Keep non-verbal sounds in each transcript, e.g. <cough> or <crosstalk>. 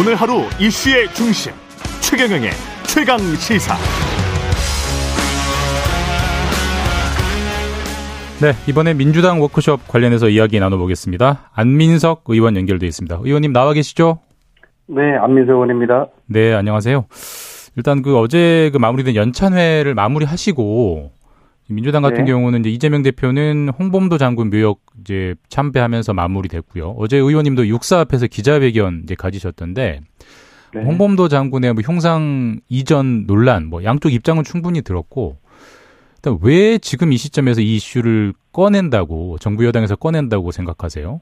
오늘 하루 이슈의 중심 최경영의 최강 시사. 네, 이번에 민주당 워크숍 관련해서 이야기 나눠보겠습니다. 안민석 의원 연결돼 있습니다. 의원님 나와 계시죠? 네, 안민석 의원입니다. 네, 안녕하세요. 일단 그 어제 그 마무리된 연찬회를 마무리하시고 민주당 같은 네. 경우는 이제 이재명 대표는 홍범도 장군 묘역 이제 참배하면서 마무리됐고요. 어제 의원님도 육사 앞에서 기자회견 이제 가지셨던데 네. 홍범도 장군의 뭐 형상 이전 논란 뭐 양쪽 입장은 충분히 들었고 일단 왜 지금 이 시점에서 이 이슈를 꺼낸다고 정부 여당에서 꺼낸다고 생각하세요?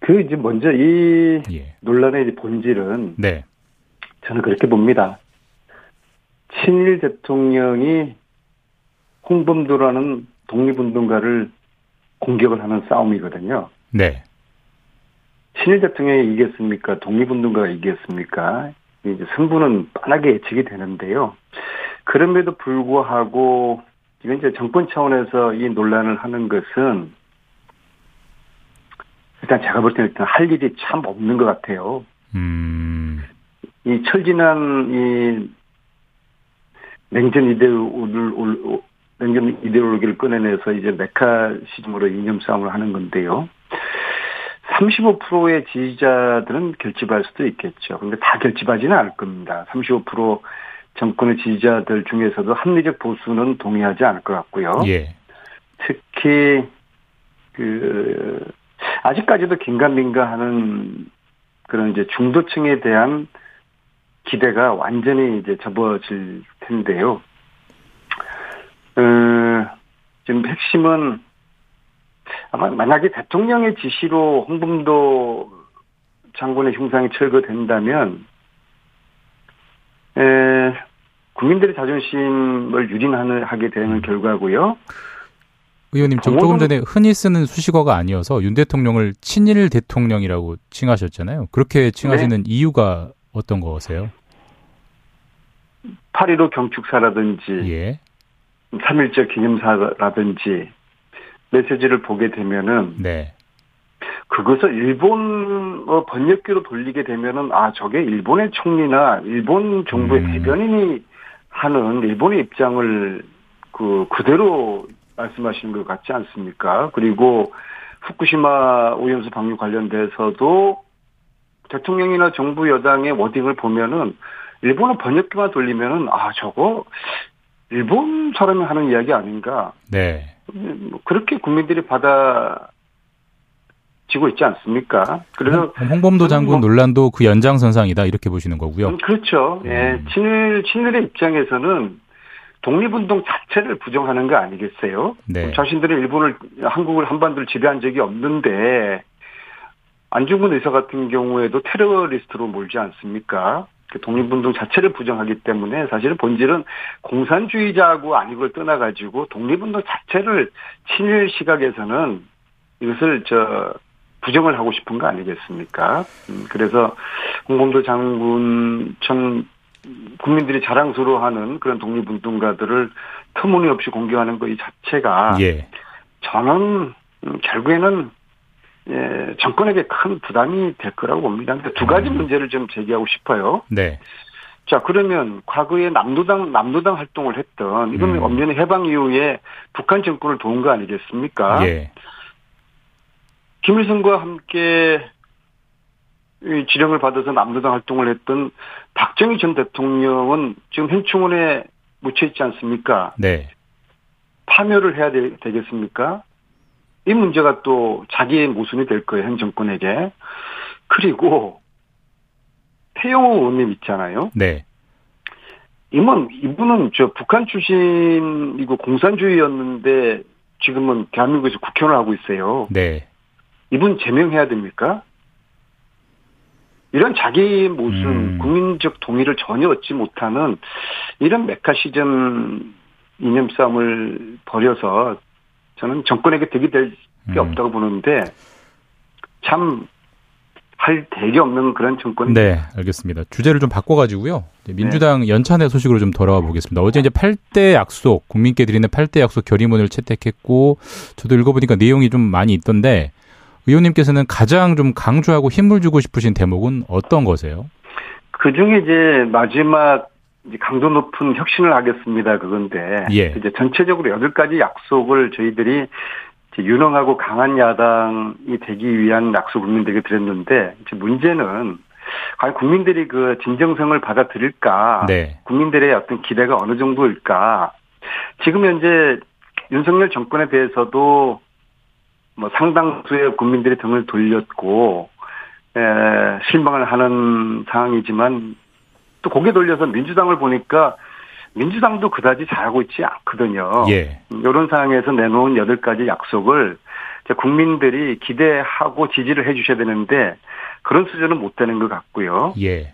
그 이제 먼저 이 예. 논란의 본질은 네. 저는 그렇게 봅니다. 친일 대통령이 홍범도라는 독립운동가를 공격을 하는 싸움이거든요. 네. 친일 대통령이 이겼습니까? 독립운동가가 이겼습니까? 이제 승부는 뻔하게 예측이 되는데요. 그럼에도 불구하고 이건 이제 정권 차원에서 이 논란을 하는 것은 일단 제가 볼 때는 일단 할 일이 참 없는 것 같아요. 음. 이 철진한 이 냉전 이데올를 냉전 이데올로기를 꺼내내서 이제 메카 시즘으로 이념 싸움을 하는 건데요. 35%의 지지자들은 결집할 수도 있겠죠. 근데 다 결집하지는 않을 겁니다. 35% 정권의 지지자들 중에서도 합리적 보수는 동의하지 않을 것 같고요. 예. 특히 그 아직까지도 긴가민가하는 그런 이제 중도층에 대한 기대가 완전히 이제 접어질 텐데요. 어, 지금 핵심은 아마 만약에 대통령의 지시로 홍범도 장군의 흉상이 철거된다면 에, 국민들의 자존심을 유린하게 되는 음. 결과고요. 의원님 조, 조금 전에 흔히 쓰는 수식어가 아니어서 윤 대통령을 친일 대통령이라고 칭하셨잖아요. 그렇게 칭하시는 네. 이유가 어떤 거세요? 8.15 경축사라든지 예. 3.1절 기념사라든지 메시지를 보게 되면은 네. 그것을 일본 어, 번역기로 돌리게 되면은 아 저게 일본의 총리나 일본 정부의 음. 대변인이 하는 일본의 입장을 그 그대로 말씀하시는 것 같지 않습니까? 그리고 후쿠시마 오염수 방류 관련돼서도 대통령이나 정부 여당의 워딩을 보면은 일본어 번역기만 돌리면은 아 저거 일본 사람이 하는 이야기 아닌가? 네. 뭐 그렇게 국민들이 받아 지고 있지 않습니까? 그래서 홍범도 장군 뭐, 논란도 그 연장선상이다 이렇게 보시는 거고요. 음, 그렇죠. 음. 예, 친일 친일의 입장에서는 독립운동 자체를 부정하는 거 아니겠어요? 네. 자신들의 일본을 한국을 한반도를 지배한 적이 없는데 안중근 의사 같은 경우에도 테러리스트로 몰지 않습니까? 그 독립운동 자체를 부정하기 때문에 사실은 본질은 공산주의자하고 아니고를 떠나가지고 독립운동 자체를 친일 시각에서는 이것을 저 부정을 하고 싶은 거 아니겠습니까? 음, 그래서 홍범도 장군 참 국민들이 자랑스러워하는 그런 독립운동가들을 터무니없이 공격하는 것 이 자체가 예. 저는 음, 결국에는 예, 정권에게 큰 부담이 될 거라고 봅니다. 근데 두 가지 음. 문제를 좀 제기하고 싶어요. 네. 자, 그러면 과거에 남노당, 남노당 활동을 했던, 이건 음. 엄연히 해방 이후에 북한 정권을 도운 거 아니겠습니까? 예. 김일성과 함께 지령을 받아서 남노당 활동을 했던 박정희 전 대통령은 지금 현충원에 묻혀 있지 않습니까? 네. 파묘를 해야 되, 겠습니까 이 문제가 또 자기의 모순이 될 거예요, 현 정권에게. 그리고 태영호 의원님 있잖아요. 네. 이분, 이분은 저 북한 출신이고 공산주의였는데 지금은 대한민국에서 국회의원을 하고 있어요. 네. 이분 제명해야 됩니까? 이런 자기 모순, 음. 국민적 동의를 전혀 얻지 못하는 이런 메카시즘 이념 싸움을 벌여서 저는 정권에게 득이 될게 음. 없다고 보는데 참 할 대게 없는 그런 정권. 네, 알겠습니다. 주제를 좀 바꿔가지고요. 민주당 네. 연찬회 소식으로 좀 돌아와 보겠습니다. 어제 이제 8대 약속, 국민께 드리는 8대 약속 결의문을 채택했고, 저도 읽어보니까 내용이 좀 많이 있던데, 의원님께서는 가장 좀 강조하고 힘을 주고 싶으신 대목은 어떤 거세요? 그 중에 이제 마지막 이제 강도 높은 혁신을 하겠습니다. 그건데 예. 이제 전체적으로 여덟 가지 약속을 저희들이 유능하고 강한 야당이 되기 위한 약속 국민들에게 드렸는데 이제 문제는 과연 국민들이 그 진정성을 받아들일까? 네. 국민들의 어떤 기대가 어느 정도일까? 지금 현재 윤석열 정권에 대해서도 뭐 상당수의 국민들이 등을 돌렸고 에, 실망을 하는 상황이지만 또 고개 돌려서 민주당을 보니까 민주당도 그다지 잘하고 있지 않거든요. 예. 이런 상황에서 내놓은 여덟 가지 약속을 국민들이 기대하고 지지를 해주셔야 되는데 그런 수준은 못 되는 것 같고요. 예.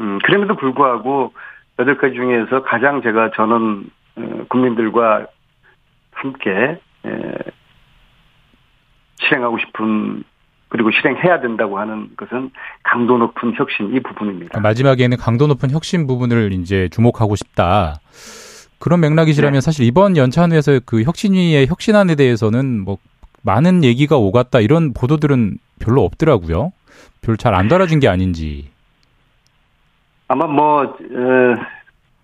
음, 그럼에도 불구하고 여덟 가지 중에서 가장 제가 저는 어, 국민들과 함께 실행하고 싶은 그리고 실행해야 된다고 하는 것은 강도 높은 혁신 이 부분입니다. 마지막에는 강도 높은 혁신 부분을 이제 주목하고 싶다. 그런 맥락이시라면 네. 사실 이번 연찬회에서 그 혁신위의 혁신안에 대해서는 뭐 많은 얘기가 오갔다 이런 보도들은 별로 없더라고요. 별로 잘 안 달아진 게 아닌지. 아마 뭐 어,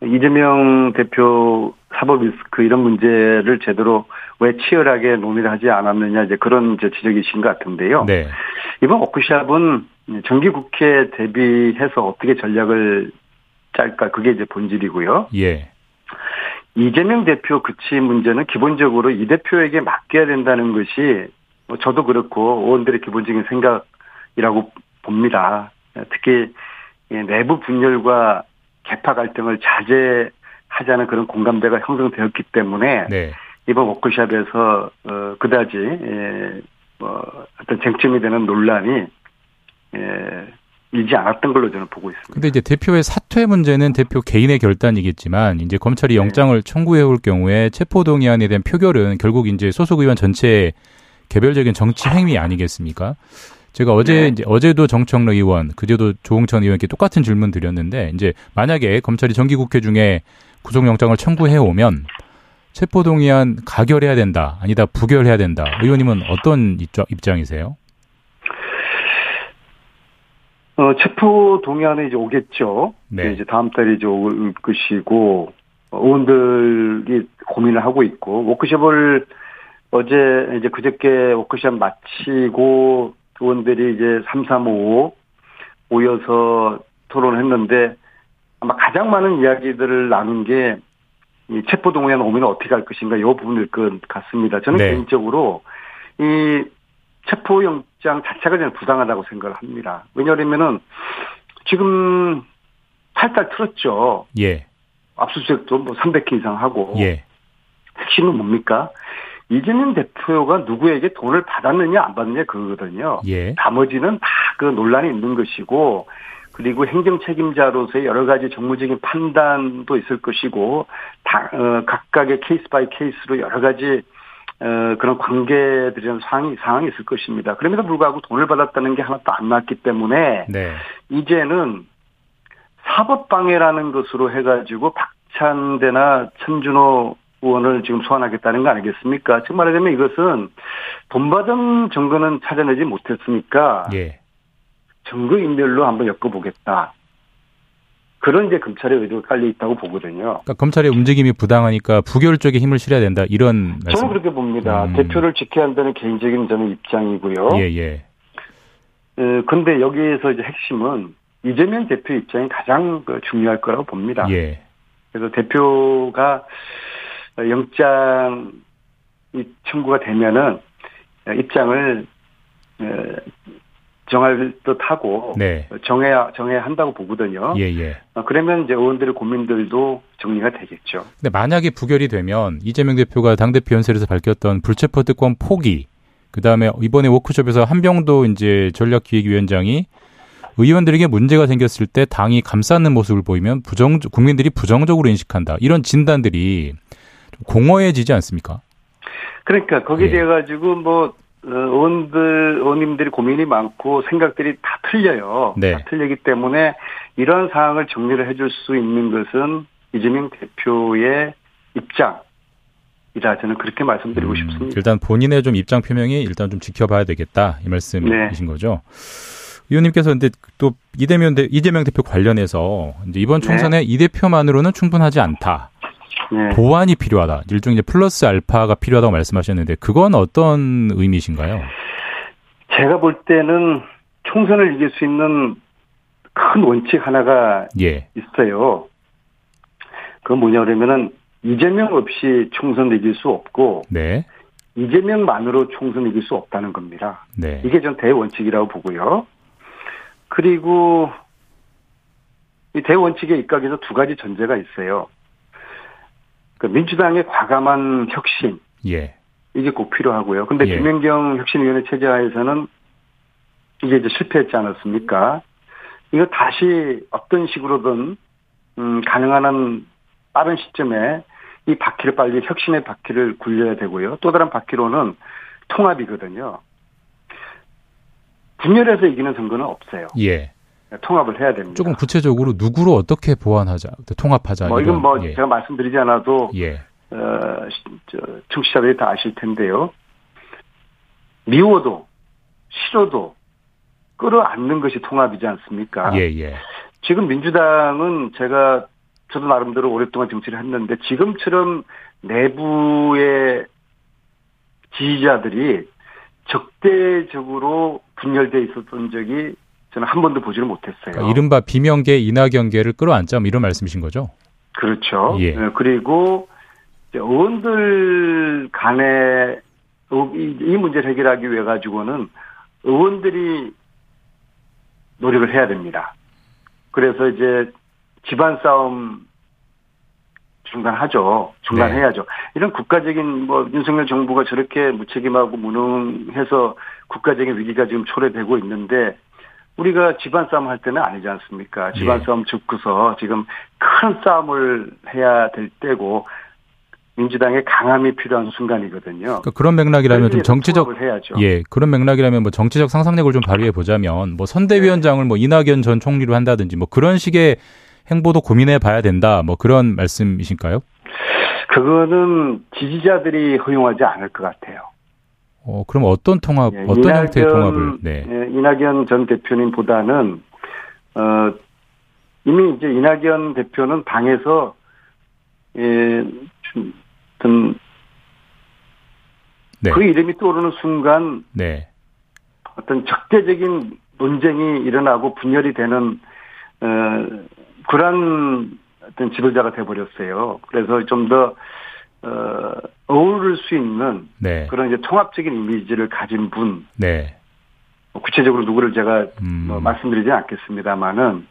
이재명 대표 사법 리스크 이런 문제를 제대로 왜 치열하게 논의를 하지 않았느냐 이제 그런 이제 지적이신 것 같은데요. 네. 이번 워크샵은 정기 국회 대비해서 어떻게 전략을 짤까 그게 이제 본질이고요. 예. 이재명 대표 그치 문제는 기본적으로 이 대표에게 맡겨야 된다는 것이 뭐 저도 그렇고 의원들의 기본적인 생각이라고 봅니다. 특히 내부 분열과 개파 갈등을 자제 하자는 그런 공감대가 형성되었기 때문에 네. 이번 워크샵에서 어 그다지 예, 뭐 어떤 쟁점이 되는 논란이 예, 일지 않았던 걸로 저는 보고 있습니다. 근데 이제 대표의 사퇴 문제는 대표 개인의 결단이겠지만 이제 검찰이 네. 영장을 네. 청구해 올 경우에 체포 동의안에 대한 표결은 결국 이제 소속 의원 전체의 개별적인 정치 행위 아니겠습니까? 제가 어제 네. 이제 어제도 정청래 의원, 그제도 조홍천 의원께 똑같은 질문 드렸는데 이제 만약에 검찰이 정기국회 중에 구속영장을 청구해 오면 체포동의안 가결해야 된다, 아니다 부결해야 된다. 의원님은 어떤 입장이세요? 어, 체포 동의안에 이제 오겠죠. 네. 이제 다음 달에 이제 올 것이고, 의원들이 고민을 하고 있고, 워크숍을 어제 이제 그저께 워크숍 마치고 의원들이 이제 3355 모여서 토론을 했는데 아마 가장 많은 이야기들을 나눈 게 이 체포동의안 오면 어떻게 할 것인가 이 부분일 것 같습니다. 저는 네. 개인적으로 이 체포영장 자체가 저는 부당하다고 생각을 합니다. 왜냐하면은 지금 탈탈 틀었죠. 예. 압수수색도 뭐 300개 이상 하고. 예. 핵심은 뭡니까? 이재명 대표가 누구에게 돈을 받았느냐 안 받느냐 그거거든요. 예. 나머지는 다 그 논란이 있는 것이고 그리고 행정 책임자로서의 여러 가지 정무적인 판단도 있을 것이고 다, 어, 각각의 case by case로 여러 가지 어, 그런 관계들이란 상황이, 상황이 있을 것입니다. 그럼에도 불구하고 돈을 받았다는 게 하나도 안 났기 때문에 네. 이제는 사법방해라는 것으로 해가지고 박찬대나 천준호 의원을 지금 소환하겠다는 거 아니겠습니까? 즉 말하자면 이것은 돈 받은 증거는 찾아내지 못했으니까 예. 증거 인멸로 한번 엮어보겠다. 그런 이제 검찰의 의도가 깔려 있다고 보거든요. 그러니까 검찰의 움직임이 부당하니까 부결 쪽에 힘을 실어야 된다 이런 말씀. 저는 그렇게 봅니다. 음. 대표를 지켜야 한다는 개인적인 저는 입장이고요. 예 예. 에, 근데 여기에서 이제 핵심은 이재명 대표 입장이 가장 그 중요할 거라고 봅니다. 예. 그래서 대표가 영장 이 청구가 되면은 입장을 정할 듯하고 네. 정해야 정해야 한다고 보거든요. 예, 예. 어, 그러면 이제 의원들의 고민들도 정리가 되겠죠. 근데 만약에 부결이 되면 이재명 대표가 당 대표 연설에서 밝혔던 불체포 특권 포기, 그 다음에 이번에 워크숍에서 한병도 이제 전략기획위원장이 의원들에게 문제가 생겼을 때 당이 감싸는 모습을 보이면 부정 국민들이 부정적으로 인식한다 이런 진단들이 공허해지지 않습니까? 그러니까 거기에 예. 대해 가지고 뭐 어, 의원들, 의원님들이 고민이 많고 생각들이 다 틀려요. 네. 다 틀리기 때문에 이런 상황을 정리를 해줄 수 있는 것은 이재명 대표의 입장, 이라 저는 그렇게 말씀드리고 음, 싶습니다. 일단 본인의 좀 입장 표명이 일단 좀 지켜봐야 되겠다 이 말씀이신 네. 거죠. 의원님께서 근데 또 이재명, 대, 이재명 대표 관련해서 이번 네. 총선에 네. 이 대표만으로는 충분하지 않다. 네. 보완이 필요하다. 일종의 이제 플러스 알파가 필요하다고 말씀하셨는데 그건 어떤 의미신가요? 제가 볼 때는 총선을 이길 수 있는 큰 원칙 하나가 예. 있어요. 그건 뭐냐 그러면은 이재명 없이 총선 이길 수 없고 네. 이재명만으로 총선 이길 수 없다는 겁니다. 네. 이게 전 대원칙이라고 보고요. 그리고 이 대원칙의 입각에서 두 가지 전제가 있어요. 그 민주당의 과감한 혁신. 예. 이게 꼭 필요하고요. 근데 예. 김연경 혁신위원회 체제하에서는 이게 이제 실패했지 않았습니까? 이거 다시 어떤 식으로든 음, 가능한 한 빠른 시점에 이 바퀴를 빨리 혁신의 바퀴를 굴려야 되고요. 또 다른 바퀴로는 통합이거든요. 분열해서 이기는 선거는 없어요. 예. 통합을 해야 됩니다. 조금 구체적으로 누구로 어떻게 보완하자, 통합하자. 뭐 이건 뭐 예. 제가 말씀드리지 않아도 예. 어, 저, 청취자들이 다 아실 텐데요. 미워도 싫어도 끌어안는 것이 통합이지 않습니까? 예, 예. 지금 민주당은 제가 저도 나름대로 오랫동안 정치를 했는데 지금처럼 내부의 지지자들이 적대적으로 분열돼 있었던 적이 저는 한 번도 보지를 못했어요. 그러니까 이른바 비명계 이낙연계를 끌어안자 뭐 이런 말씀이신 거죠? 그렇죠. 예. 네, 그리고 의원들 간에 이 문제를 해결하기 위해 가지고는 의원들이 노력을 해야 됩니다. 그래서 이제 집안 싸움 중단하죠. 중단해야죠. 네. 이런 국가적인 뭐 윤석열 정부가 저렇게 무책임하고 무능해서 국가적인 위기가 지금 초래되고 있는데 우리가 집안 싸움 할 때는 아니지 않습니까? 집안 네. 싸움 죽고서 지금 큰 싸움을 해야 될 때고 민주당의 강함이 필요한 순간이거든요. 그러니까 그런 맥락이라면 좀 정치적 해야죠. 예 그런 맥락이라면 뭐 정치적 상상력을 좀 발휘해 보자면 뭐 선대위원장을 뭐 이낙연 전 총리로 한다든지 뭐 그런 식의 행보도 고민해 봐야 된다. 뭐 그런 말씀이신가요? 그거는 지지자들이 허용하지 않을 것 같아요. 어, 그럼 어떤 통합, 예, 어떤 이낙연, 형태의 통합을? 네. 예, 이낙연 전 대표님보다는 어 이미 이제 이낙연 대표는 당에서 예, 어떤 네. 그 이름이 떠오르는 순간 네. 어떤 적대적인 논쟁이 일어나고 분열이 되는 어, 그런 어떤 지도자가 돼버렸어요. 그래서 좀더 어, 어우를 수 있는 네. 그런 이제 통합적인 이미지를 가진 분. 네. 뭐 구체적으로 누구를 제가 음. 뭐 말씀드리지 않겠습니다만은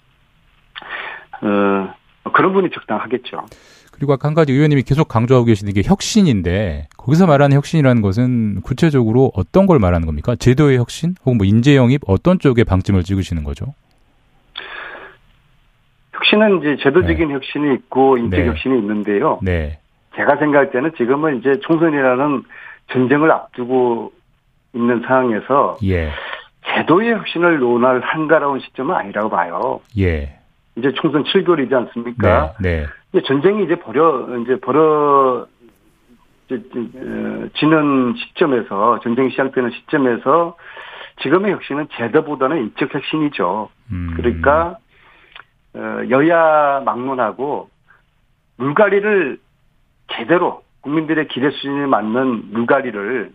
어, 그런 분이 적당하겠죠. 그리고 아까 한 가지 의원님이 계속 강조하고 계시는 게 혁신인데 거기서 말하는 혁신이라는 것은 구체적으로 어떤 걸 말하는 겁니까? 제도의 혁신 혹은 뭐 인재 영입 어떤 쪽에 방점을 찍으시는 거죠? 혁신은 이제 제도적인 네. 혁신이 있고 인적 네. 혁신이 있는데요. 네. 제가 생각할 때는 지금은 이제 총선이라는 전쟁을 앞두고 있는 상황에서 예. 제도의 혁신을 논할 한가로운 시점은 아니라고 봐요. 예. 이제 총선 7개월이지 않습니까? 네. 네. 이제 전쟁이 이제 벌여 이제 벌어 어, 지는 시점에서 전쟁이 시작되는 시점에서 지금의 혁신은 제도보다는 인적 혁신이죠. 음. 그러니까 어, 여야 막론하고 물갈이를 제대로 국민들의 기대 수준에 맞는 물갈이를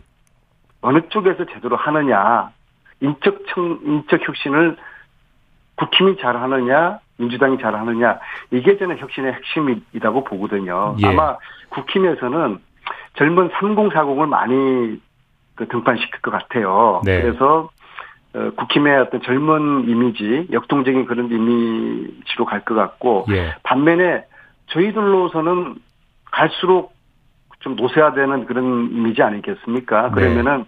어느 쪽에서 제대로 하느냐, 인적 청, 인적 혁신을 국힘이 잘 하느냐, 민주당이 잘 하느냐, 이게 저는 혁신의 핵심이라고 보거든요. 예. 아마 국힘에서는 젊은 3040을 많이 그 등판시킬 것 같아요. 네. 그래서 어, 국힘의 어떤 젊은 이미지, 역동적인 그런 이미지로 갈 것 같고, 예. 반면에 저희들로서는 갈수록 좀 노쇠화되는 그런 이미지 아니겠습니까? 네. 그러면은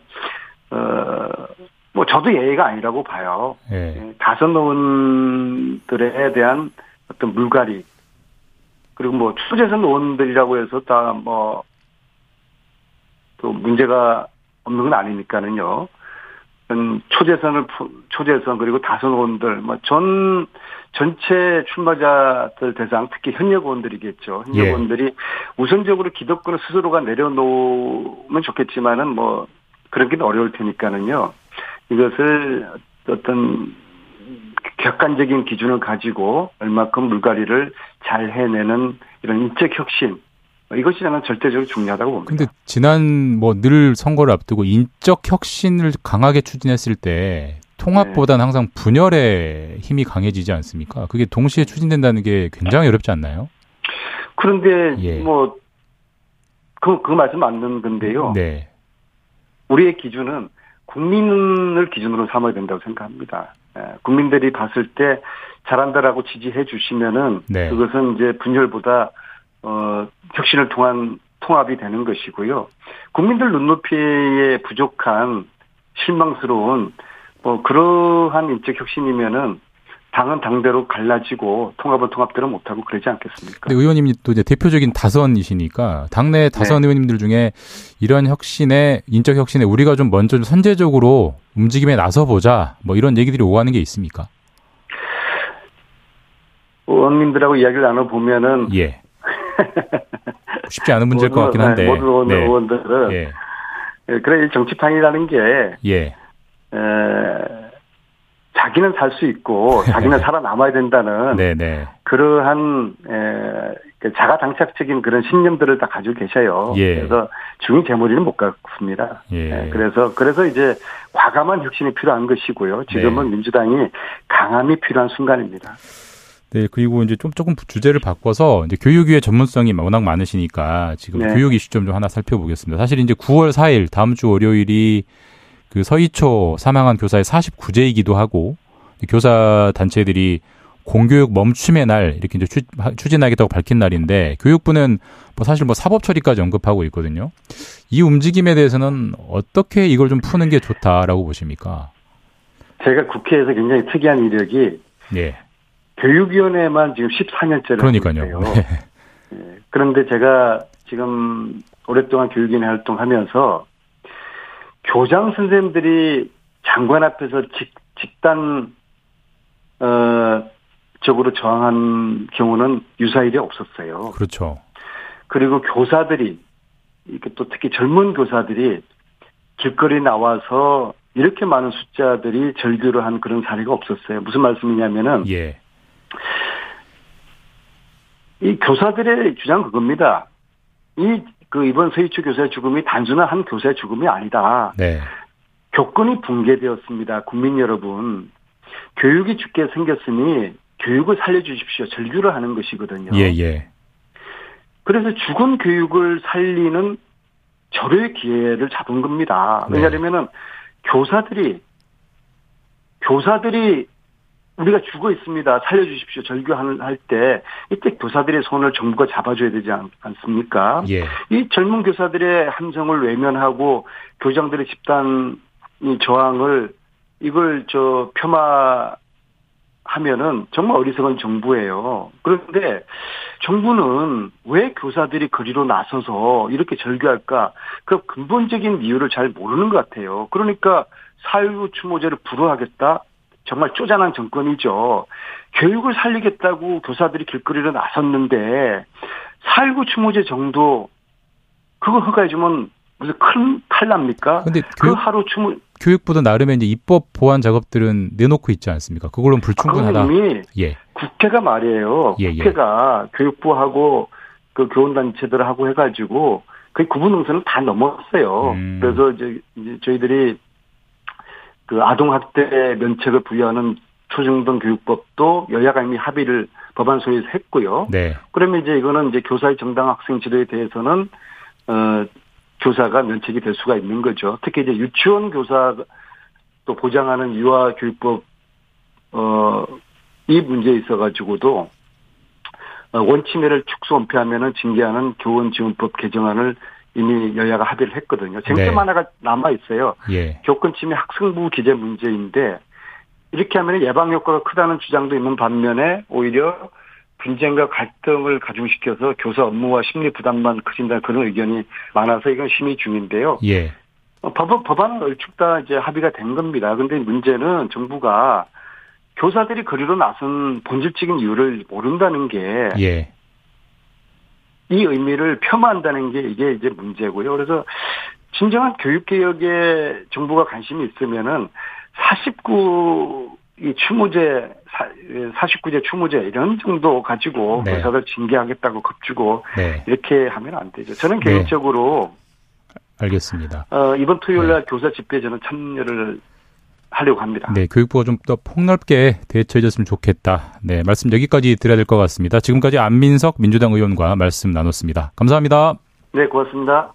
네. 어뭐 저도 예의가 아니라고 봐요. 네. 다섯 의원들에 대한 어떤 물갈이 그리고 뭐 추재선 의원들이라고 해서 다 뭐 또 문제가 없는 건 아니니까는요. 초재선을 초재선 그리고 다선 의원들 뭐 전 전체 출마자들 대상 특히 현역 의원들이겠죠. 현역 예. 의원들이 우선적으로 기득권을 스스로가 내려놓으면 좋겠지만은 뭐 그런 게 어려울 테니까는요. 이것을 어떤 객관적인 기준을 가지고 얼마큼 물갈이를 잘 해내는 이런 인적 혁신 이것이 저는 절대적으로 중요하다고 봅니다. 근데 지난 뭐 늘 선거를 앞두고 인적 혁신을 강하게 추진했을 때 통합보다는 네. 항상 분열의 힘이 강해지지 않습니까? 그게 동시에 추진된다는 게 굉장히 어렵지 않나요? 그런데 예. 뭐 그, 그 말씀 맞는 건데요. 네. 우리의 기준은 국민을 기준으로 삼아야 된다고 생각합니다. 예, 국민들이 봤을 때 잘한다라고 지지해 주시면은 네. 그것은 이제 분열보다 어 혁신을 통한 통합이 되는 것이고요. 국민들 눈높이에 부족한 실망스러운 뭐 그러한 인적 혁신이면은 당은 당대로 갈라지고 통합은 통합대로 못하고 그러지 않겠습니까? 근데 의원님이 또 이제 대표적인 다선이시니까 당내 다선 네. 의원님들 중에 이런 혁신에 인적 혁신에 우리가 좀 먼저 선제적으로 움직임에 나서 보자 뭐 이런 얘기들이 오가는 게 있습니까? 의원님들하고 이야기를 나눠 보면은 예. <laughs> 쉽지 않은 문제일 것 같긴 한데 모든 의원, 네. 의원들은 예. 예. 그래 정치판이라는 게 예. 에, 자기는 살 수 있고 자기는 <laughs> 살아남아야 된다는 네네. 네. 그러한 에, 그 자가 당착적인 그런 신념들을 다 가지고 계셔요. 예. 그래서 중위 재물이는 못 갖습니다. 예. 예. 그래서 그래서 이제 과감한 혁신이 필요한 것이고요. 지금은 네. 민주당이 강함이 필요한 순간입니다. 네, 그리고 이제 좀 조금 주제를 바꿔서 이제 교육위의 전문성이 워낙 많으시니까 지금 네. 교육 이슈 좀, 좀 하나 살펴보겠습니다. 사실 이제 9월 4일 다음 주 월요일이 그 서희초 사망한 교사의 49제이기도 하고 교사 단체들이 공교육 멈춤의 날 이렇게 이제 추 진하겠다고 밝힌 날인데 교육부는 뭐 사실 뭐 사법 처리까지 언급하고 있거든요. 이 움직임에 대해서는 어떻게 이걸 좀 푸는 게 좋다라고 보십니까? 제가 국회에서 굉장히 특이한 이력이 예. 교육위원회만 지금 14년째를 그러니까요. 네. 네. 그런데 제가 지금 오랫동안 교육위원회 활동하면서 교장 선생님들이 장관 앞에서 직, 직단 어 적으로 저항한 경우는 유사일이 없었어요. 그렇죠. 그리고 교사들이 이렇게 또 특히 젊은 교사들이 길거리 나와서 이렇게 많은 숫자들이 절규를 한 그런 사례가 없었어요. 무슨 말씀이냐면은 예. 이 교사들의 주장 그겁니다. 이 그 이번 서희초 교사의 죽음이 단순한 한 교사의 죽음이 아니다. 네. 교권이 붕괴되었습니다. 국민 여러분. 교육이 죽게 생겼으니 교육을 살려주십시오. 절규를 하는 것이거든요. 예, 예. 그래서 죽은 교육을 살리는 절의 기회를 잡은 겁니다. 네. 왜냐하면은 교사들이 교사들이 우리가 죽어 있습니다. 살려주십시오. 절규할 때 이때 교사들의 손을 정부가 잡아줘야 되지 않, 습니까 예. 이 젊은 교사들의 함성을 외면하고 교장들의 집단 저항을 이걸 저 폄하 하면은 정말 어리석은 정부예요. 그런데 정부는 왜 교사들이 거리로 나서서 이렇게 절규할까? 그 근본적인 이유를 잘 모르는 것 같아요. 그러니까 사유 추모제를 불허하겠다? 정말 쪼잔한 정권이죠. 교육을 살리겠다고 교사들이 길거리로 나섰는데 사일구 추모제 정도 그거 허가해주면 무슨 큰 탈납니까? 근데 그 교육, 하루 추모 교육부도 나름의 이제 입법 보완 작업들은 내놓고 있지 않습니까? 그걸로는 불충분하다. 이미 예. 국회가 말이에요. 예, 예. 국회가 교육부하고 그 교원단체들하고 해가지고 그 구분 능선을 다 넘었어요. 음. 그래서 이제, 이제 저희들이 그 아동학대 면책을 부여하는 초중등 교육법도 여야가 이미 합의를 법안 소위에서 했고요. 네. 그러면 이제 이거는 이제 교사의 정당 학생 지도에 대해서는 어 교사가 면책이 될 수가 있는 거죠. 특히 이제 유치원 교사 또 보장하는 유아 교육법 어이 문제에 있어 가지고도 어, 원침해를 축소 은폐하면은 징계하는 교원 지원법 개정안을 이미 여야가 합의를 했거든요. 쟁점 네. 하나가 남아 있어요. 예. 교권 침해 학생부 기재 문제인데 이렇게 하면 예방 효과가 크다는 주장도 있는 반면에 오히려 분쟁과 갈등을 가중시켜서 교사 업무와 심리 부담만 커진다는 그런 의견이 많아서 이건 심의 중인데요. 예. 어, 법, 법안은 얼추 다 이제 합의가 된 겁니다. 근데 문제는 정부가 교사들이 거리로 나선 본질적인 이유를 모른다는 게. 예. 이 의미를 폄하한다는 게 이게 이제 문제고요. 그래서 진정한 교육개혁에 정부가 관심이 있으면은 49, 이 추모제, 49제 추모제 이런 정도 가지고 네. 교사들 징계하겠다고 급주고 네. 이렇게 하면 안 되죠. 저는 네. 개인적으로 네. 알겠습니다. 어, 이번 토요일 날 네. 교사 집회에 저는 참여를 하려고 합니다. 네, 교육부가 좀 더 폭넓게 대처해줬으면 좋겠다. 네, 말씀 여기까지 드려야 될 것 같습니다. 지금까지 안민석 민주당 의원과 말씀 나눴습니다. 감사합니다. 네, 고맙습니다.